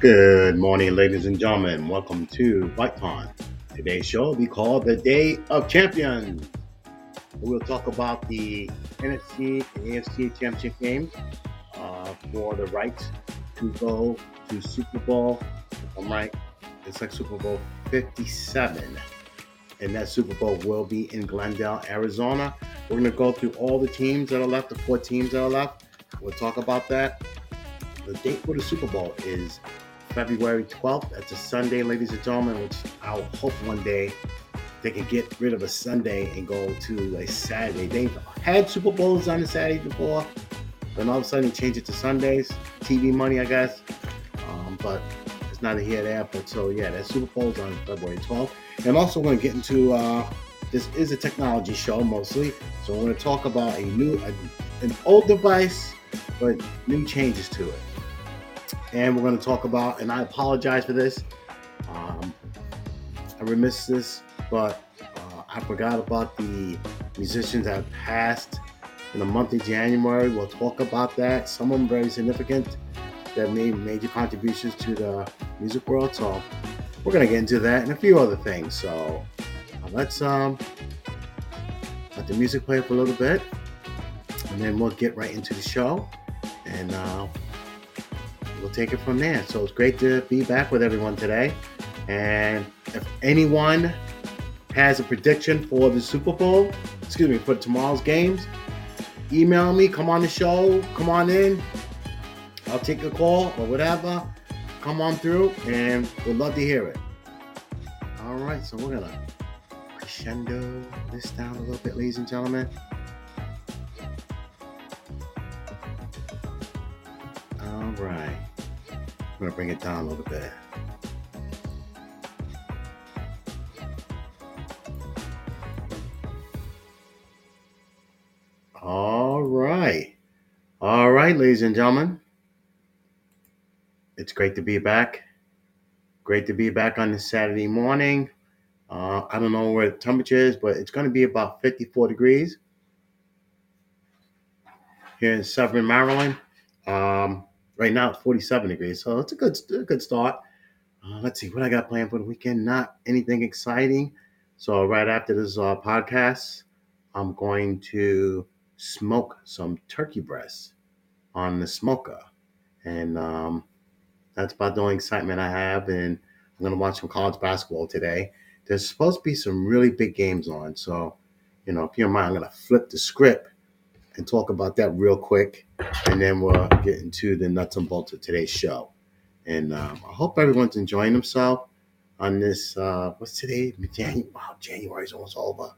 Good morning, ladies and gentlemen. Welcome to White Pond. Today's show will be called The Day of Champions. We'll talk about the NFC and AFC championship games uh, for the rights to go to Super Bowl. I'm right, it's like Super Bowl 57. And that Super Bowl will be in Glendale, Arizona. We're going to go through all the teams that are left, the four teams that are left. We'll talk about that. The date for the Super Bowl is February 12th. That's a Sunday, ladies and gentlemen, which I'll hope one day they can get rid of a Sunday and go to a Saturday. They've had Super Bowls on a Saturday before, then all of a sudden change it to Sundays. TV money, I guess. Um, but it's not a here there. But so yeah, that Super Bowl's on February 12th. And I'm also going to get into uh, this is a technology show mostly, so we're going to talk about a new, a, an old device, but new changes to it. And we're going to talk about, and I apologize for this. Um, I remiss this, but uh, I forgot about the musicians that passed in the month of January. We'll talk about that. Some of them very significant that made major contributions to the music world. So we're gonna get into that and a few other things. So uh, let's um let the music play for a little bit, and then we'll get right into the show, and uh, we'll take it from there. So it's great to be back with everyone today. And if anyone has a prediction for the Super Bowl, excuse me, for tomorrow's games, email me, come on the show, come on in. I'll take a call or whatever. Come on through and we'd love to hear it. All right, so we're gonna crescendo this down a little bit, ladies and gentlemen. All right, I'm gonna bring it down a little bit. All right. All right, ladies and gentlemen. It's great to be back. Great to be back on this Saturday morning. Uh, I don't know where the temperature is, but it's going to be about 54 degrees here in Southern Maryland. Um, right now it's 47 degrees, so it's a good, a good start. Uh, let's see what I got planned for the weekend. Not anything exciting. So right after this uh, podcast, I'm going to smoke some turkey breasts on the smoker, and um, that's about the only excitement I have. And I'm going to watch some college basketball today. There's supposed to be some really big games on, so you know, if you don't mind, I'm going to flip the script and talk about that real quick, and then we'll get into the nuts and bolts of today's show. And um, I hope everyone's enjoying themselves on this. Uh, what's today? January. Wow, January's almost over.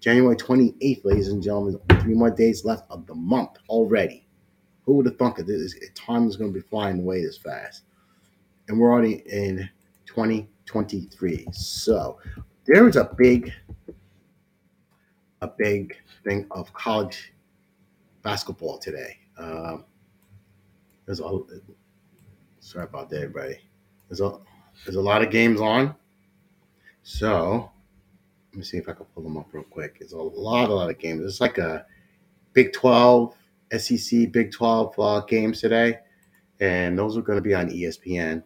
January 28th, ladies and gentlemen. Three more days left of the month already. Who would have thunk of this? Time is going to be flying away this fast. And we're already in 2023. So there is a big, a big thing of college basketball today. Um, there's a sorry about that, everybody. There's a there's a lot of games on. So let me see if I can pull them up real quick. There's a lot, a lot of games. It's like a Big 12, SEC Big 12 uh, games today, and those are going to be on ESPN.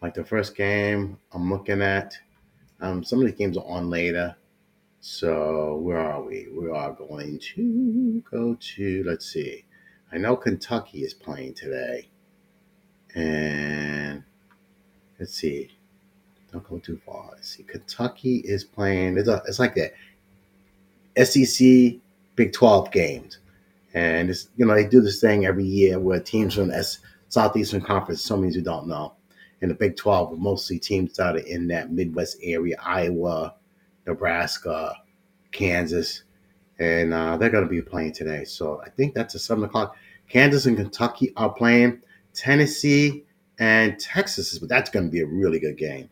Like the first game I'm looking at, um, some of the games are on later. So where are we? We are going to go to, let's see. I know Kentucky is playing today. And let's see. Don't go too far. Let's see. Kentucky is playing. It's, a, it's like the SEC Big 12 games. And it's, you know, they do this thing every year where teams from the Southeastern Conference, some of you don't know, in the Big 12 are mostly teams that are in that Midwest area, Iowa, Nebraska, Kansas, and uh, they're going to be playing today. So I think that's a seven o'clock. Kansas and Kentucky are playing. Tennessee and Texas but that's going to be a really good game.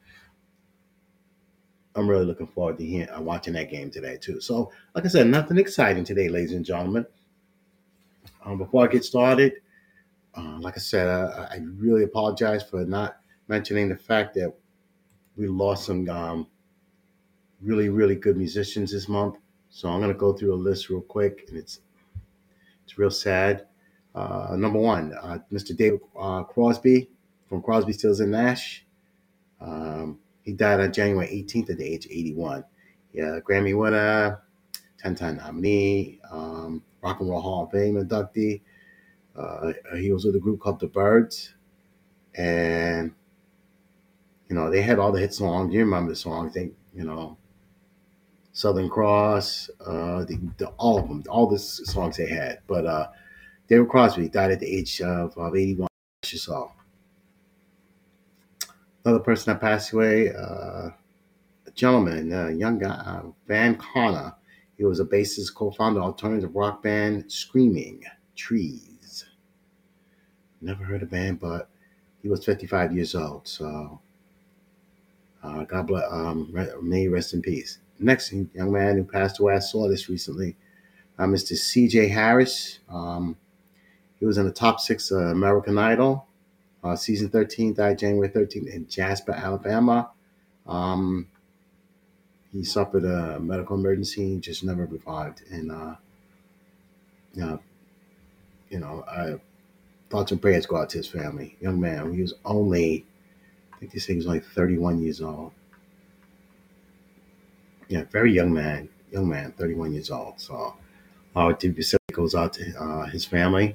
I'm really looking forward to hearing, uh, watching that game today too. So, like I said, nothing exciting today, ladies and gentlemen. Um, before I get started, uh, like I said, uh, I really apologize for not mentioning the fact that we lost some um, really, really good musicians this month. So I'm going to go through a list real quick, and it's it's real sad. Uh, number one, uh, Mr. David uh, Crosby from Crosby, Stills, and Nash. Um, he died on January 18th at the age of 81. Yeah, Grammy winner, 10-time nominee, um, Rock and Roll Hall of Fame inductee. Uh, he was with a group called The Byrds, and you know they had all the hit songs. You remember the songs? They, you know, Southern Cross, uh, the, the, all of them, all the songs they had. But uh, David Crosby died at the age of, of 81. You saw. Another person that passed away, uh, a gentleman, a young guy, uh, Van Conner. He was a bassist, co-founder, alternative rock band Screaming Trees. Never heard of band, but he was 55 years old. So uh, God bless. Um, may rest in peace. Next young man who passed away, I saw this recently. Uh, Mr. C.J. Harris. Um, he was in the top six uh, American Idol. Uh, season 13 died January 13th in Jasper, Alabama. Um, he suffered a medical emergency, just never revived. And, uh, you know, I, thoughts and prayers go out to his family. Young man, he was only, I think they say he was like 31 years old. Yeah, very young man, young man, 31 years old. So, our deep goes out to uh, his family.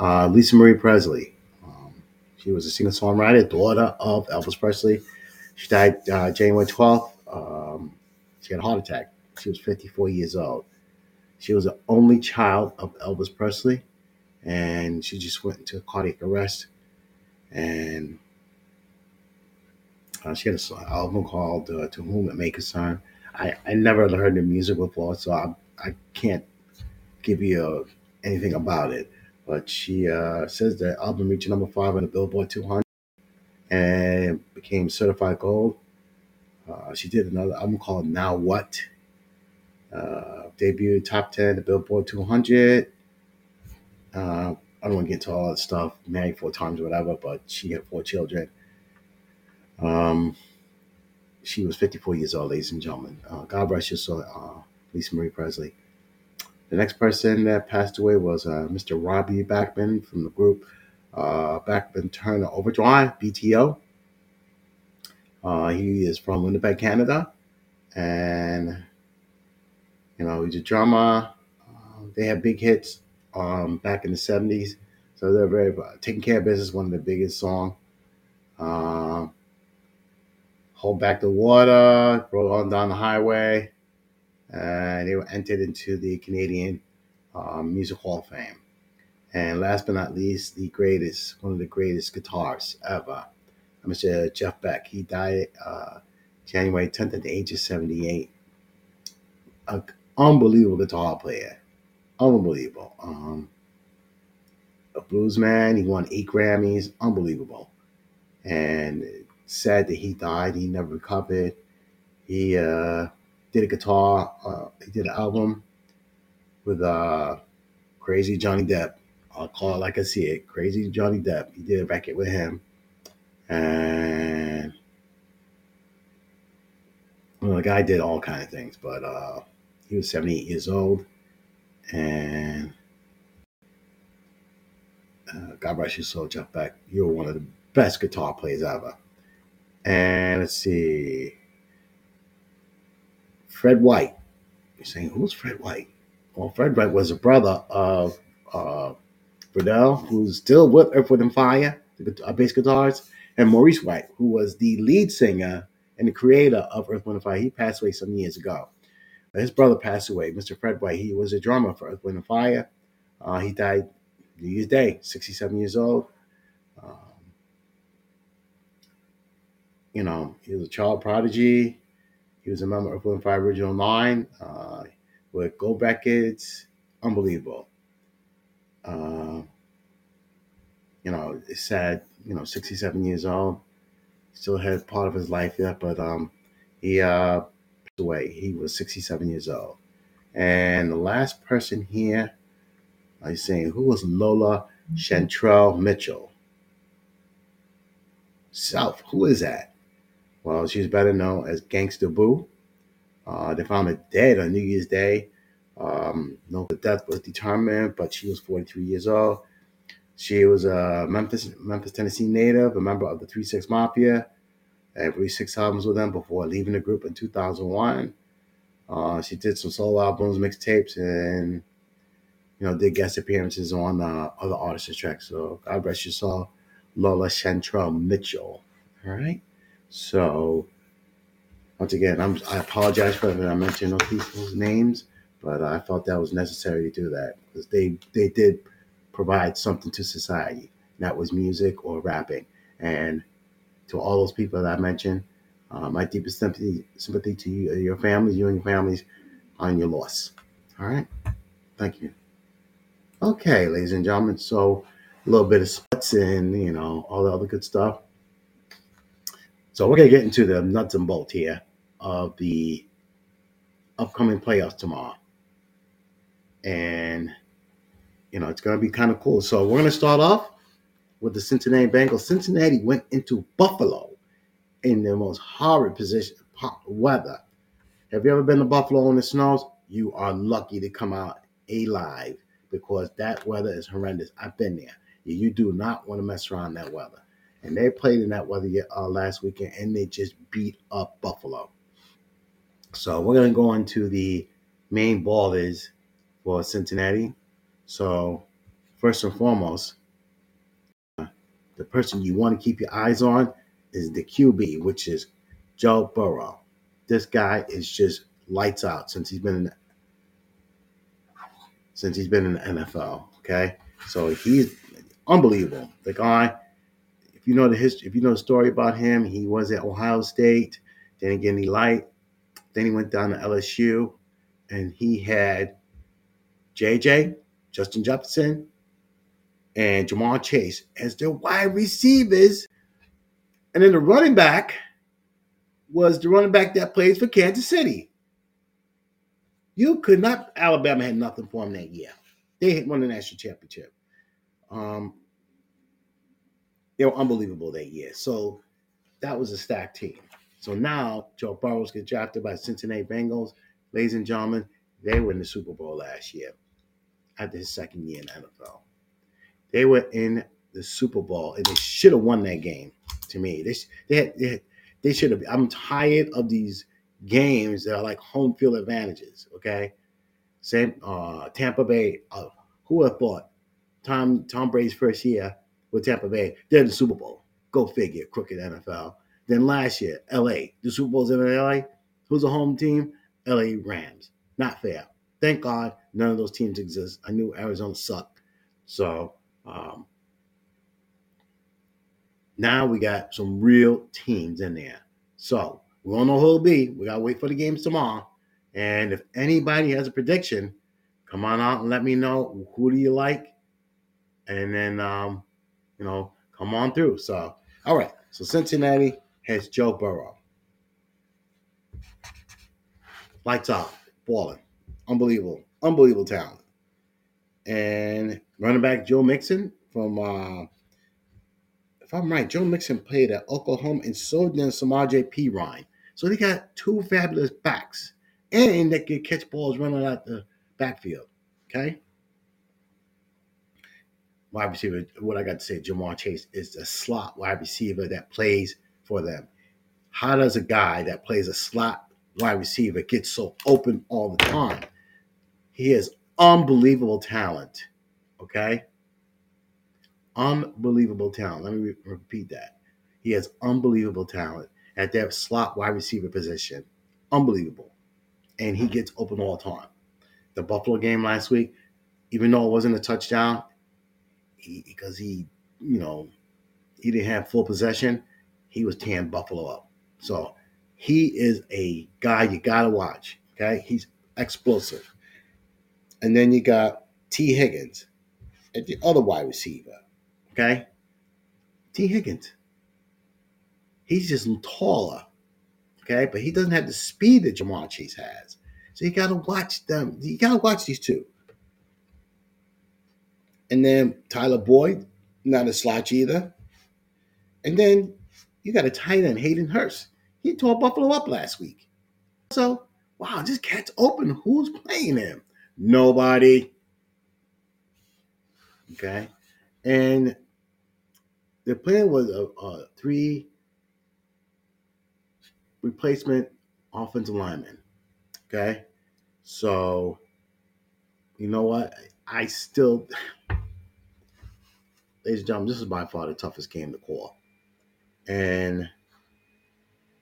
Uh, Lisa Marie Presley. Um, she was a singer songwriter, daughter of Elvis Presley. She died uh, January 12th. Um, she had a heart attack. She was 54 years old. She was the only child of Elvis Presley, and she just went into cardiac arrest. And uh, she had an album called uh, "To Whom It May Concern." I, I never heard the music before, so I I can't give you anything about it. But she uh, says the album reached number five on the Billboard 200 and became certified gold. Uh, she did another album called Now What. Uh, debuted top 10 the Billboard 200. Uh, I don't want to get into all that stuff, married four times or whatever, but she had four children. Um, she was 54 years old, ladies and gentlemen. Uh, God bless your soul, uh, Lisa Marie Presley. The next person that passed away was uh, Mr. Robbie Bachman from the group uh, Bachman Turner Overdrive, BTO. Uh, he is from Winnipeg, Canada. And, you know, he's a drummer. Uh, they had big hits um, back in the 70s. So they're very, uh, Taking Care of Business, one of the biggest songs. Hold Back the Water, Roll On Down the Highway and they were entered into the Canadian um, Music Hall of Fame. And last but not least, the greatest, one of the greatest guitarists ever, Mr. Jeff Beck. He died uh, January 10th at the age of 78. An unbelievable guitar player. Unbelievable. Um, a blues man. He won eight Grammys. Unbelievable. And sad that he died. He never recovered. He uh, did a guitar. Uh, he did an album with uh, Crazy Johnny Depp. I'll call it like I see it. Crazy Johnny Depp. He did a record with him, and well, the guy did all kind of things, but uh, he was 78 years old, and uh, God bless your soul, Jeff Beck. You're one of the best guitar players ever. And let's see. Fred White. You're saying, who's Fred White? Well, Fred White was a brother of uh, Fredell, who's still with Earth, Wind, and Fire, the uh, bass guitars, and Maurice White, who was the lead singer and the creator of Earth, Wind, and Fire. He passed away some years ago. His brother passed away, Mr. Fred White. He was a drummer for Earth, Wind, and Fire. Uh, he died New Year's Day, 67 years old. Um, you know, he was a child prodigy. He was a member of Earth, Fire Original Nine uh, with Go Back. Unbelievable. Uh, you know, it's sad, you know, 67 years old. Still had part of his life yet, but um, he uh, passed away. He was 67 years old. And the last person here, I'm saying, who was Lola Chantrelle Mitchell? South, who is that? Well, she's better known as Gangsta Boo. Uh, they found her dead on New Year's Day. Um, no, the death was determined, but she was 43 years old. She was a Memphis, Memphis, Tennessee native, a member of the Three Six Mafia. Had released six albums with them before leaving the group in 2001. Uh, she did some solo albums, mixtapes, and you know did guest appearances on uh, other artists' tracks. So God bless you, saw Lola Chantrelle Mitchell. All right. So once again, I'm, I apologize for that I mentioned those people's names, but I felt that was necessary to do that because they they did provide something to society. That was music or rapping, and to all those people that I mentioned, uh, my deepest sympathy sympathy to you, your families, you and your families, on your loss. All right. Thank you. Okay, ladies and gentlemen. So a little bit of sports and you know all the other good stuff. So we're gonna get into the nuts and bolts here of the upcoming playoffs tomorrow, and you know it's gonna be kind of cool. So we're gonna start off with the Cincinnati Bengals. Cincinnati went into Buffalo in the most horrid position weather. Have you ever been to Buffalo when the snows? You are lucky to come out alive because that weather is horrendous. I've been there. You do not want to mess around that weather. And they played in that weather uh, last weekend and they just beat up Buffalo. So we're going to go into the main ballers for Cincinnati. So, first and foremost, the person you want to keep your eyes on is the QB, which is Joe Burrow. This guy is just lights out since he's been in since he's been in the NFL. Okay, so he's unbelievable. The guy, if you know the history, if you know the story about him, he was at Ohio State. Then again, he light. Then he went down to LSU, and he had JJ, Justin Jefferson, and Jamal Chase as their wide receivers. And then the running back was the running back that plays for Kansas City. You could not. Alabama had nothing for him that year. They had won the national championship. Um, they were unbelievable that year. So that was a stacked team. So now Joe Burrows gets drafted by Cincinnati Bengals. Ladies and gentlemen, they were in the Super Bowl last year after his second year in the NFL. They were in the Super Bowl and they should have won that game. To me, they they they, they should have. I'm tired of these games that are like home field advantages. Okay, same uh, Tampa Bay. Uh, who would have thought Tom Tom Brady's first year with Tampa Bay, they're the Super Bowl. Go figure, crooked NFL. Then last year, LA, the Super Bowl's in LA. Who's the home team? LA Rams. Not fair. Thank God none of those teams exist. I knew Arizona sucked. So um, now we got some real teams in there. So we don't know who it'll be. We gotta wait for the games tomorrow. And if anybody has a prediction, come on out and let me know who do you like, and then um, you know come on through. So all right, so Cincinnati has Joe Burrow, lights out, balling, unbelievable, unbelievable talent, and running back Joe Mixon from. Uh, if I'm right, Joe Mixon played at Oklahoma and so did Samaje Perine. So they got two fabulous backs and they can catch balls running out the backfield. Okay. Wide receiver, what I got to say, Ja'Marr Chase is a slot wide receiver that plays for them. How does a guy that plays a slot wide receiver get so open all the time? He has unbelievable talent. Okay. Unbelievable talent. Let me re- repeat that. He has unbelievable talent at that slot wide receiver position. Unbelievable. And he gets open all the time. The Buffalo game last week, even though it wasn't a touchdown, he, because he, you know, he didn't have full possession, he was tearing Buffalo up. So he is a guy you got to watch. Okay. He's explosive. And then you got Tee Higgins at the other wide receiver. Okay. Tee Higgins he's just taller. Okay, but he doesn't have the speed that Ja'Marr Chase has. So you got to watch them. You got to watch these two. And then Tyler Boyd, not a slouch either. And then you got a tight end, Hayden Hurst. He tore Buffalo up last week. So, wow, this cat's open. Who's playing him? Nobody. Okay. And the plan was a, a three replacement offensive linemen. Okay. So, you know what? I still, ladies and gentlemen, this is by far the toughest game to call. And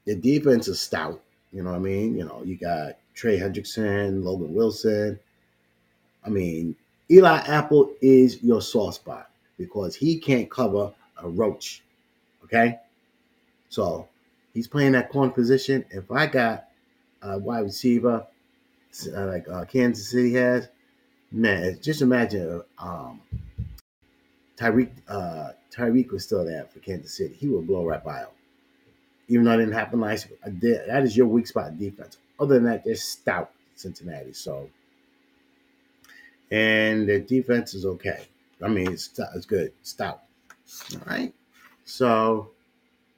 the defense is stout. You know what I mean? You know, you got Trey Hendrickson, Logan Wilson. I mean, Eli Apple is your soft spot because he can't cover a roach. Okay? So he's playing that corner position. If I got a wide receiver uh, like uh, Kansas City has, man, just imagine um, Tyreek uh, Tyreek was still there for Kansas City. He would blow right by him. Even though it didn't happen last year, that is your weak spot defense. Other than that, they're stout Cincinnati. So, and their defense is okay. I mean, it's it's good, stout. All right. So,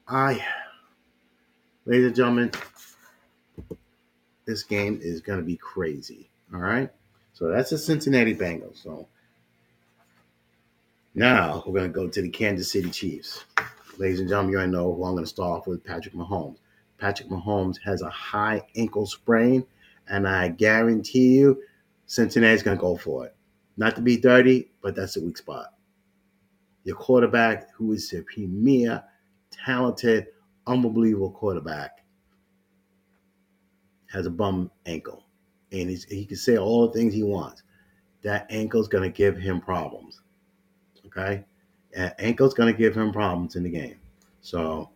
I, ladies and gentlemen, this game is going to be crazy. All right. So that's the Cincinnati Bengals. So now we're going to go to the Kansas City Chiefs. Ladies and gentlemen, you already know who I'm going to start off with Patrick Mahomes. Patrick Mahomes has a high ankle sprain, and I guarantee you Cincinnati's going to go for it. Not to be dirty, but that's a weak spot. Your quarterback, who is a premier, talented, unbelievable quarterback, has a bum ankle. And he can say all the things he wants. That ankle's going to give him problems. Okay? And ankle's going to give him problems in the game. So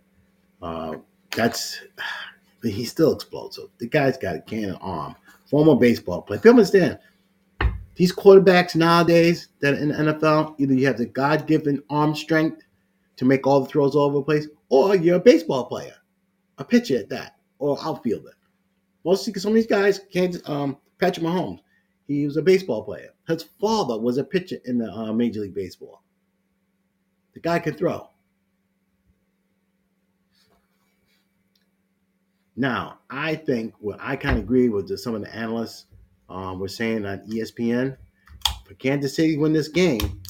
uh, that's, but he's still explosive. The guy's got a cannon arm. Former baseball player. People understand, these quarterbacks nowadays that in the NFL, either you have the God given arm strength to make all the throws all over the place, or you're a baseball player, a pitcher at that, or outfielder. Because some of these guys can't. Um, Patrick Mahomes, he was a baseball player. His father was a pitcher in the uh, Major League Baseball. The guy can throw. Now, I think what I kind of agree with some of the analysts um, were saying on ESPN, for Kansas City win this game,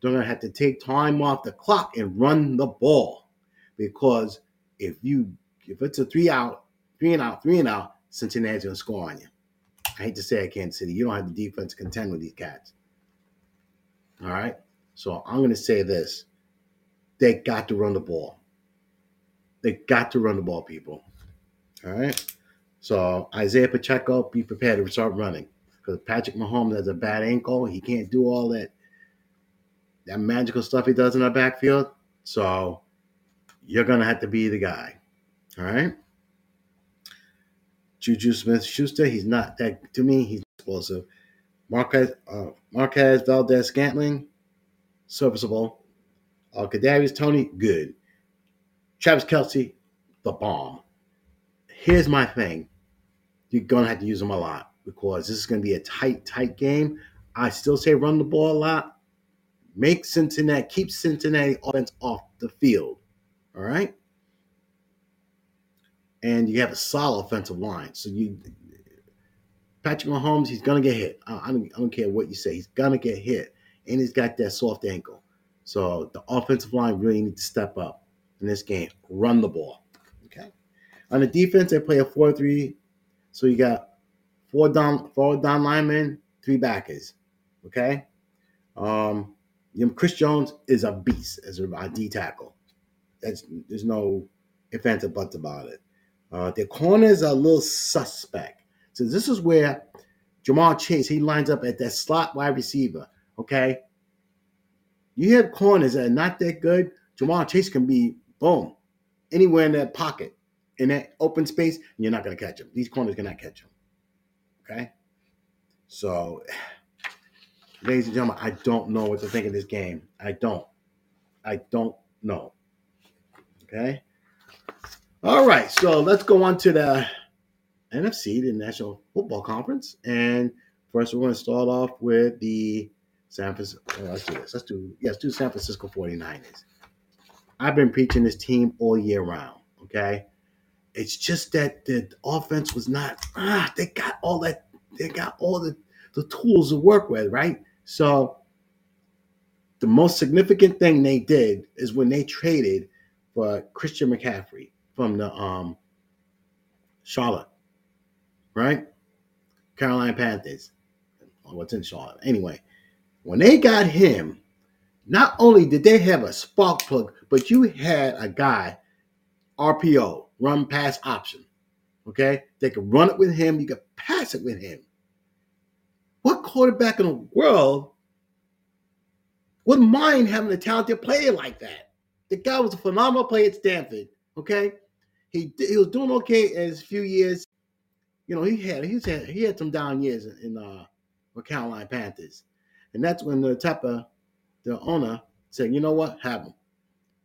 they're going to have to take time off the clock and run the ball because if you if it's a three out, three and out, three and out, Cincinnati's to score on you. I hate to say it, Kansas City, you don't have the defense to contend with these cats. All right, so I'm to say this: they got to run the ball. They got to run the ball, people. All right. So Isaiah Pacheco, be prepared to start running because Patrick Mahomes has a bad ankle. He can't do all that that magical stuff he does in the backfield. So you're gonna have to be the guy. All right. Juju Smith Schuster, he's not that to me, he's explosive. Marquez uh, Marquez Valdes Scantling, serviceable. Uh, Kadarius Toney, good. Travis Kelce, the bomb. Here's my thing you're to have to use them a lot because this is to be a tight, tight game. I still say run the ball a lot. Make Cincinnati, keep Cincinnati offense off the field. All right. And you have a solid offensive line. So you, Patrick Mahomes, he's to get hit. I, I, don't, I don't care what you say. He's to get hit. And he's got that soft ankle. So the offensive line really needs to step up in this game. Run the ball. Okay. On the defense, they play a 4 3 so you got four down, four down linemen, three backers. Okay. Um, you know, Chris Jones is a beast as a D tackle. That's there's no or buts about it. Uh, the corners are a little suspect. So this is where Ja'Marr Chase he lines up at that slot wide receiver. Okay. You have corners that are not that good. Ja'Marr Chase can be boom anywhere in that pocket in that open space, and you're not going to catch him. These corners cannot catch him. Okay? So, ladies and gentlemen, I don't know what to think of this game. I don't. I don't know. Okay? All right, so let's go on to the NFC, the National Football Conference. And first, we're going to start off with the San Francisco. Oh, let's do this. Let's do, yes, do San Francisco 49ers. I've been preaching this team all year round. Okay? It's just that the offense was not. Ah, they got all that. They got all the the tools to work with, right? So the most significant thing they did is when they traded for Christian McCaffrey from the um, Charlotte, right? Carolina Panthers. What's in Charlotte? Anyway, when they got him, not only did they have a spark plug, but you had a guy, RPO, run pass option. Okay? They could run it with him, you could pass it with him. What quarterback in the world would mind having a talented player like that? The guy was a phenomenal player at Stanford. Okay? He, he was doing okay as few years. You know, he had he had he had some down years in uh with Carolina Panthers. And that's when the Tepper, the owner, said, you know what, have him.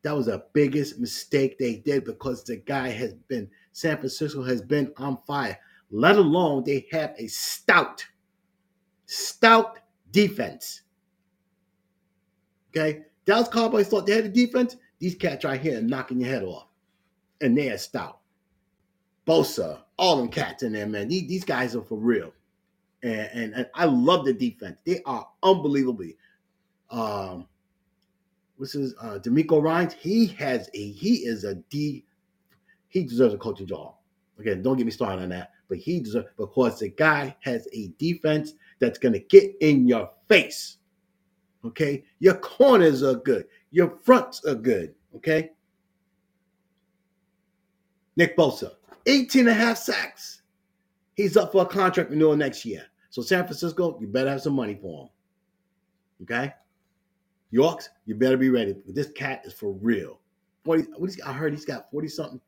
That was the biggest mistake they did because the guy has been, San Francisco has been on fire, let alone they have a stout, stout defense. Okay? Dallas Cowboys thought they had a defense. These cats right here are knocking your head off. And they are stout. Bosa, all them cats in there, man. These, guys are for real and, and, and I love the defense. They are unbelievably. Um, what's his uh, DeMeco Ryans? He has a he is a D. He deserves a coaching job. Okay, don't get me started on that. But he deserves because the guy has a defense that's gonna get in your face. Okay, your corners are good, your fronts are good. Okay, Nick Bosa, 18 and a half sacks. He's up for a contract renewal next year. So San Francisco, you better have some money for him. Okay? Yorks, you better be ready. This cat is for real. 40, what is, I heard he's got 40 something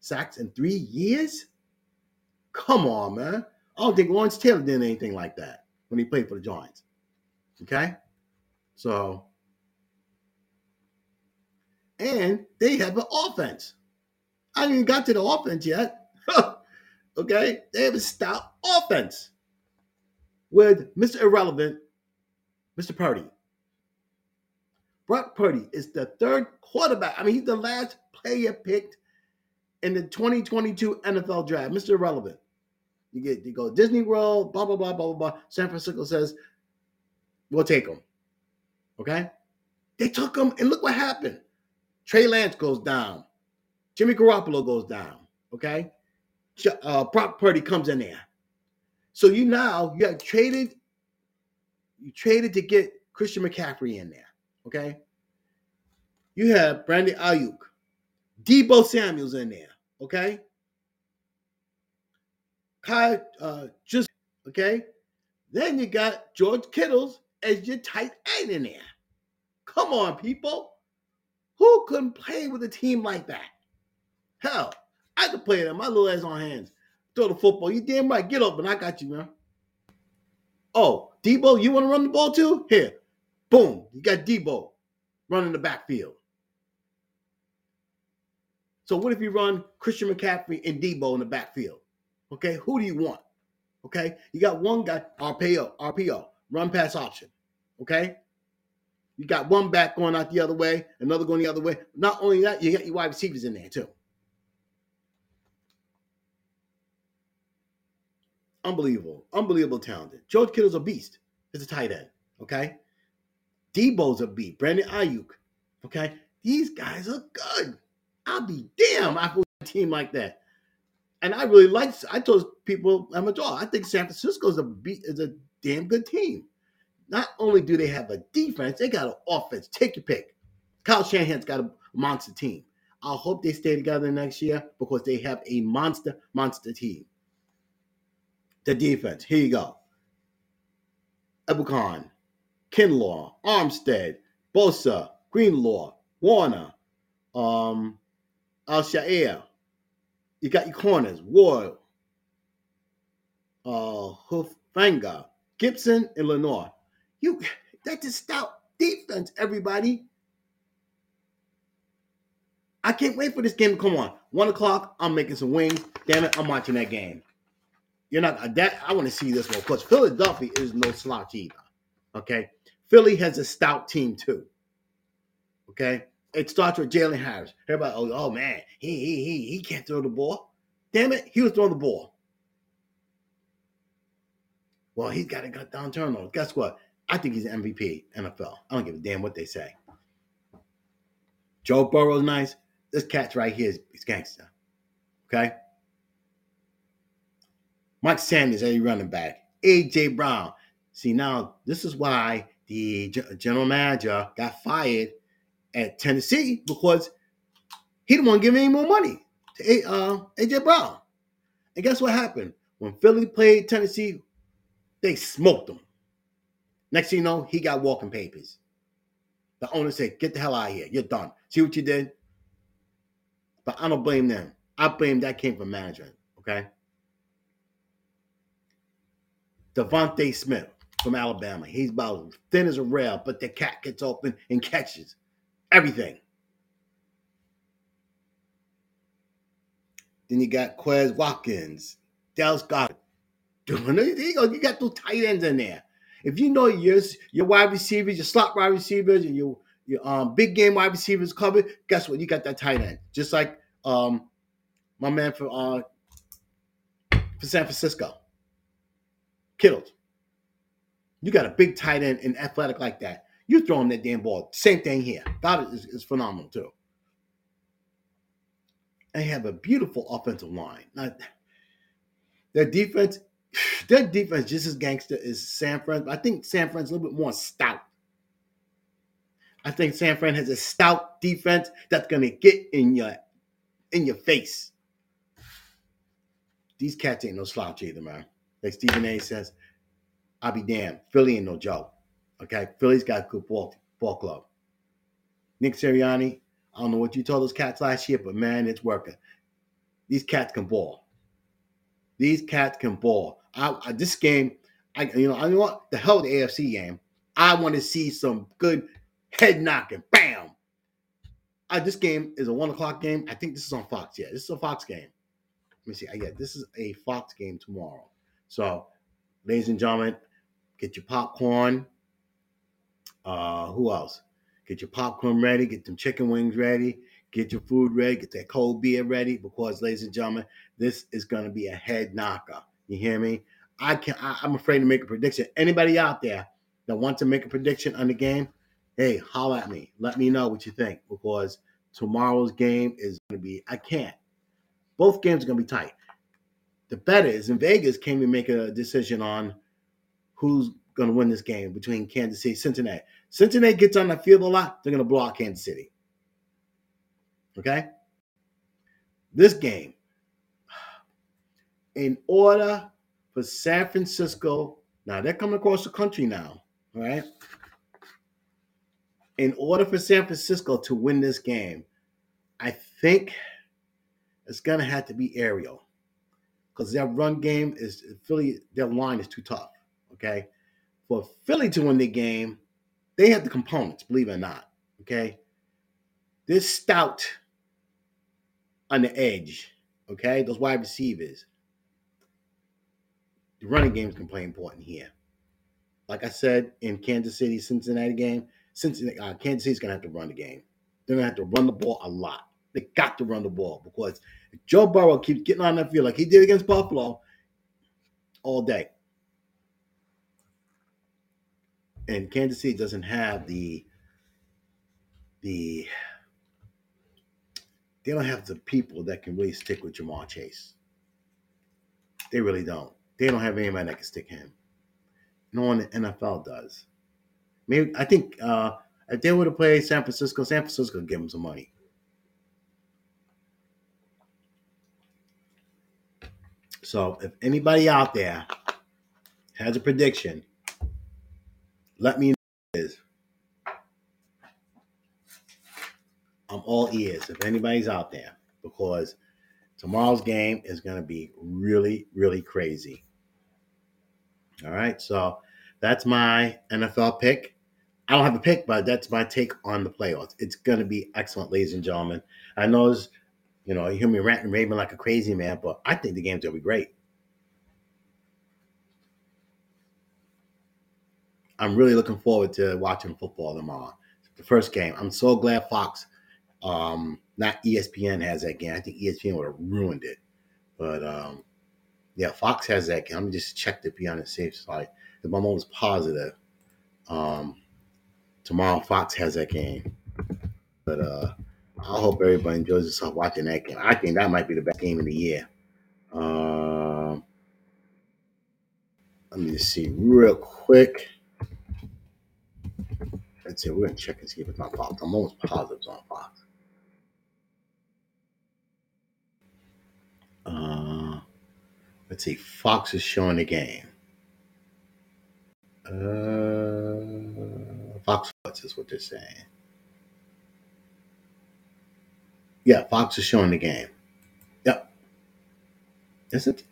sacks in three years. Come on, man. I don't think Lawrence Taylor did anything like that when he played for the Giants. Okay? So, and they have an offense. I haven't even got to the offense yet. okay? They have a stout offense with Mr. Irrelevant, Mr. Purdy. Brock Purdy is the third quarterback. I mean, he's the last player picked in the 2022 NFL draft. Mr. Irrelevant. You get you go Disney World, blah blah blah blah blah blah. San Francisco says we'll take him. Okay, they took him, and look what happened. Trey Lance goes down. Jimmy Garoppolo goes down. Okay, uh, Brock Purdy comes in there. So you now you have traded, you traded to get Christian McCaffrey in there. Okay. You have Brandon Aiyuk, Deebo Samuels in there. Okay. Kai uh, just okay. Then you got George Kittles as your tight end in there. Come on, people. Who couldn't play with a team like that? Play that. My little ass on hands throw the football. You damn right. Get up, and I got you, man. Oh, Deebo, you want to run the ball too? Here. Boom. You got Deebo running the backfield. So what if you run Christian McCaffrey and Deebo in the backfield? Okay, who do you want? Okay, you got one guy, RPO, RPO, run pass option. Okay, you got one back going out the other way, another going the other way. Not only that, you got your wide receivers in there too. Unbelievable. Unbelievable talented. George Kittle's a beast. Is a tight end. Okay. Deebo's a beast. Brandon Aiyuk. Okay. These guys are good. I'll be damn I put a team like that. And I really like I told people I'm a draw. I think San Francisco's a beat is a damn good team. Not only do they have a defense, they got an offense. Take your pick. Kyle Shanahan's got a monster team. I hope they stay together next year because they have a monster, monster team the defense. Here you go. Ebukam, Kinlaw, Armstead, Bosa, Greenlaw, Warner, um, Al Shaair. You got your corners, Ward, uh, Hufanga, Gipson, and Lenoir. You that's a stout defense, everybody. I can't wait for this game to come on. One o'clock, I'm making some wings. Damn it, I'm watching that game. You're not uh, that. I want to see this one because Philadelphia is no slouch either. Okay, Philly has a stout team too. Okay, it starts with Jalen Harris. Everybody, oh, oh man, he he he he can't throw the ball. Damn it, he was throwing the ball. Well, he's got to cut down turnovers. Guess what? I think he's an MVP NFL. I don't give a damn what they say. Joe Burrow's nice. This cat's right here is gangster. Okay. Mike Sanders, a running back. AJ Brown. See now, this is why the general manager got fired at Tennessee because he didn't want to give any more money to uh, AJ Brown. And guess what happened? When Philly played Tennessee, they smoked them. Next thing you know, he got walking papers. The owner said, Get the hell out of here. You're done. See what you did? But I don't blame them. I blame that came from management. Okay. DeVonta Smith from Alabama. He's about thin as a rail, but the cat gets open and catches everything. Then you got Quez Watkins, Dallas. There you go. You got those tight ends in there. If you know your your wide receivers, your slot wide receivers, and your your um, big game wide receivers covered, guess what? You got that tight end. Just like um, my man for uh, for San Francisco, Kittle. You got a big tight end and athletic like that. You throw him that damn ball. Same thing here. God is, is phenomenal too. They have a beautiful offensive line. Now, their defense, their defense just as gangster as San Fran. I think San Fran's a little bit more stout. I think San Fran has a stout defense that's gonna get in your in your face. These cats ain't no slouch either, man. Like Stephen A says, I'll be damned. Philly ain't no joke. Okay, Philly's got good ball, ball club. Nick Sirianni, I don't know what you told those cats last year, but man, it's working. These cats can ball. These cats can ball. I, I, this game, I you know, I what the hell the AFC game. I want to see some good head knocking. Bam. Uh, this game is a one o'clock game. I think this is on Fox. Yeah, this is a Fox game. Let me see. I get this is a Fox game tomorrow. So, ladies and gentlemen, get your popcorn. Uh, who else? Get your popcorn ready, get them chicken wings ready, get your food ready, get that cold beer ready, because, ladies and gentlemen, this is going to be a head knocker. You hear me? I can I, I'm afraid to make a prediction. Anybody out there that wants to make a prediction on the game, hey, holler at me. Let me know what you think because tomorrow's game is going to be. I can't. Both games are going to be tight. The betters in Vegas came to make a decision on who's going to win this game between Kansas City Cincinnati. Cincinnati gets on the field a lot, they're going to out Kansas City. Okay? This game, in order for San Francisco, now they're coming across the country now, all right? In order for San Francisco to win this game, I think it's going to have to be aerial because their run game is Philly, their line is too tough. Okay for Philly to win the game, they have the components, believe it or not. Okay. This stout on the edge, okay, those wide receivers. The running game is going to play important here. Like I said in Kansas City, Cincinnati game, Cincinnati, uh, Kansas City's going to have to run the game. They're going to have to run the ball a lot. They got to run the ball because Joe Burrow keeps getting on that field like he did against Buffalo all day, and Kansas City doesn't have the the they don't have the people that can really stick with Jamal Chase. They really don't. They don't have anybody that can stick him. No one in the NFL does. Maybe I think uh, if they would have played San Francisco, San Francisco would give them some money. So if anybody out there has a prediction let me know is. I'm all ears if anybody's out there because tomorrow's game is going to be really, really crazy. All right, so that's my NFL pick. I don't have a pick, but that's my take on the playoffs. It's going to be excellent, ladies and gentlemen. I know, you know, you hear me ranting raving like a crazy man, but I think the game's to be great. I'm really looking forward to watching football tomorrow. The first game. I'm so glad Fox, um, not ESPN, has that game. I think ESPN would have ruined it, but um, yeah, Fox has that game. Let me just check to be on the safe side. If my mom was positive, Um, tomorrow Fox has that game, but uh, hope everybody enjoys themselves watching that game. I think that might be the best game of the year. Um, let me see real quick. Let's see. We're gonna check and see if it's on Fox. I'm almost positive it's on Fox. Uh, let's see. Fox is showing the game. Uh, Fox Sports is what they're saying. Yeah, Fox is showing the game. Yep. Is it?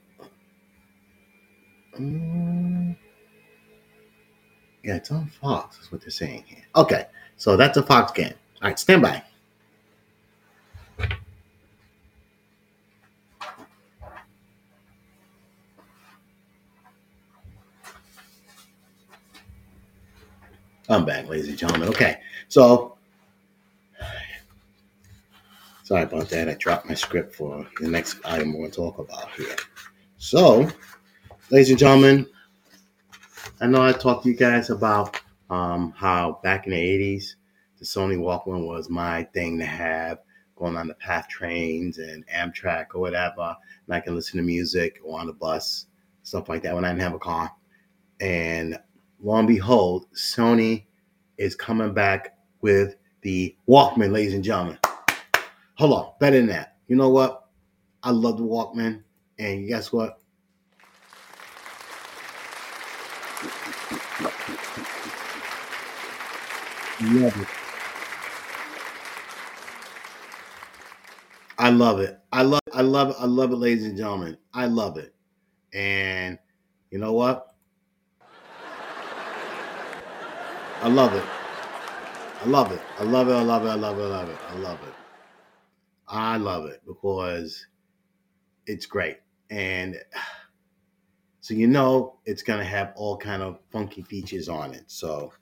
Um, yeah, it's on Fox, is what they're saying here. Okay, so that's a Fox game. All right, stand by. I'm back, ladies and gentlemen. Okay, so sorry about that. I dropped my script for the next item we're going to talk about here. So, ladies and gentlemen, I know I talked to you guys about um, how back in the 80s, the Sony Walkman was my thing to have going on the PATH trains and Amtrak or whatever. And I can listen to music or on the bus, stuff like that when I didn't have a car. And lo and behold, Sony is coming back with the Walkman, ladies and gentlemen. Hold on, better than that. You know what? I love the Walkman, and guess what? Love it. I love it. I love I love it. I love it, ladies and gentlemen. I love it. And you know what? I love it. I love it. I love it. I love it. I love it. I love it. I love it. I love it because it's great. And so you know it's gonna have all kind of funky features on it. So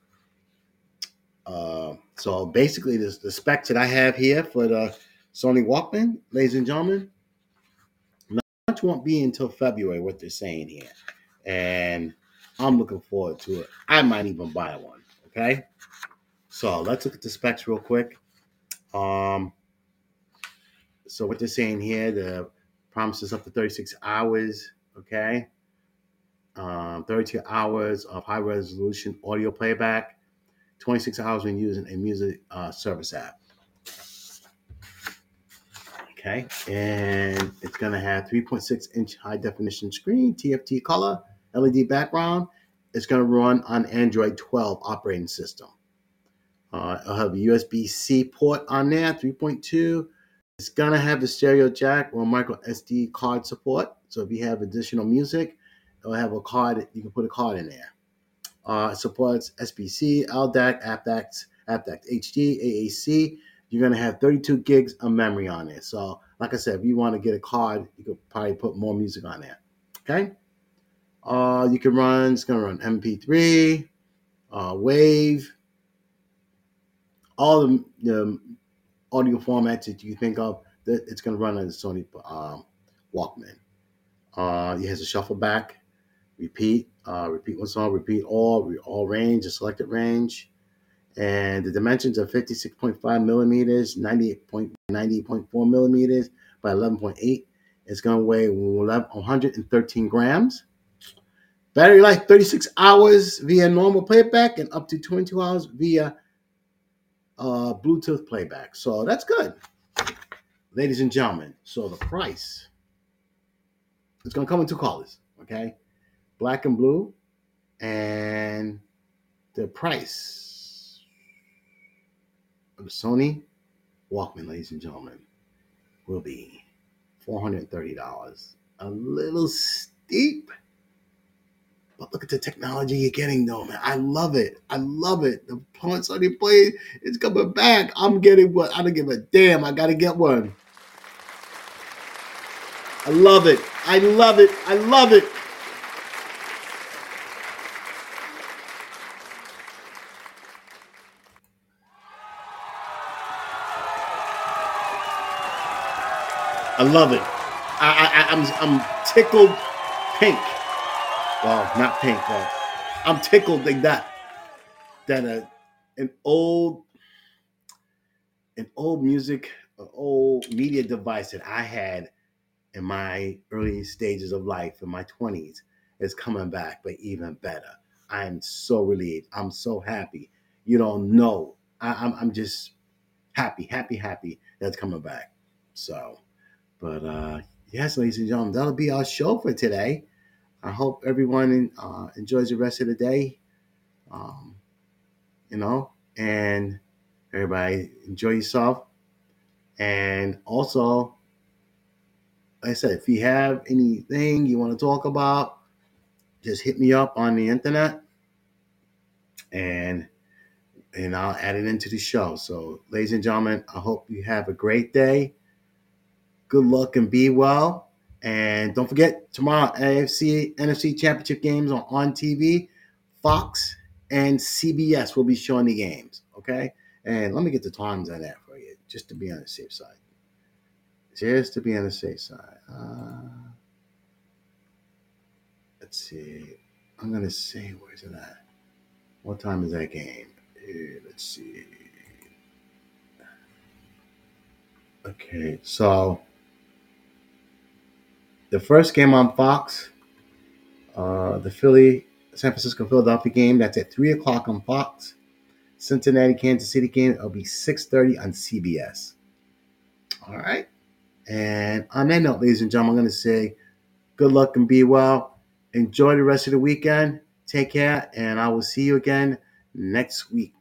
uh, so basically this the specs that I have here for the Sony Walkman, ladies and gentlemen, much won't be until February, what they're saying here. And I'm looking forward to it. I might even buy one. Okay. So let's look at the specs real quick. Um, so what they're saying here, the promises up to 36 hours. Okay. Um, 32 hours of high resolution audio playback, 26 hours when using a music uh, service app. Okay, and it's to have 3.6 inch high definition screen, TFT color, LED background. It's to run on Android 12 operating system. Uh, it'll have a USB C port on there, 3.2. It's to have the stereo jack or micro SD card support. So if you have additional music, it'll have a card, you can put a card in there. Uh, it supports SBC, LDAC, aptX, aptX HD, AAC. You're gonna have 32 gigs of memory on it. So, like I said, if you want to get a card, you could probably put more music on there. Okay. Uh, you can run. It's gonna run MP3, uh, Wave, all the, the audio formats that you think of. That it's gonna run on the Sony um, Walkman. Uh, it has a shuffle back, repeat, uh, repeat one song, repeat all, all range, a selected range. And the dimensions are 56.5 millimeters, 98.90.4 millimeters by 11.8. It's going to weigh 113 grams. Battery life 36 hours via normal playback and up to 22 hours via uh, Bluetooth playback. So that's good. Ladies and gentlemen, so the price it's to come in two colors, okay? Black and blue. And the price of the Sony Walkman, ladies and gentlemen, will be $430. A little steep, but look at the technology you're getting, though, man. I love it. I love it. The Pawn Sony play—it's coming back. I'm getting what? I don't give a damn. I got to get one. I love it. I love it. I love it. I love it. I, I, I'm I'm tickled pink. Well, not pink, but I'm tickled like that. that a an old an old music, an old media device that I had in my early stages of life in my 20s is coming back, but even better. I'm so relieved. I'm so happy. You don't know. I, I'm, I'm just happy, happy, happy that's coming back. So, but uh, yes, ladies and gentlemen, that'll be our show for today. I hope everyone uh, enjoys the rest of the day. Um, you know, and everybody enjoy yourself. And also, like I said, if you have anything you want to talk about, just hit me up on the internet and and I'll add it into the show. So, ladies and gentlemen, I hope you have a great day. Good luck and be well. And don't forget, tomorrow, AFC, NFC Championship games are on TV. Fox and CBS will be showing the games. Okay. And let me get the times on that for you, just to be on the safe side. Just to be on the safe side. Uh, let's see. I'm to say, where's it at? What time is that game? Uh, let's see. Okay, so the first game on Fox, uh, the Philly San Francisco Philadelphia game, that's at three o'clock on Fox. Cincinnati Kansas City game, it'll be six thirty on CBS. All right, and on that note, ladies and gentlemen, I'm going to say good luck and be well. Enjoy the rest of the weekend. Take care, and I will see you again next week.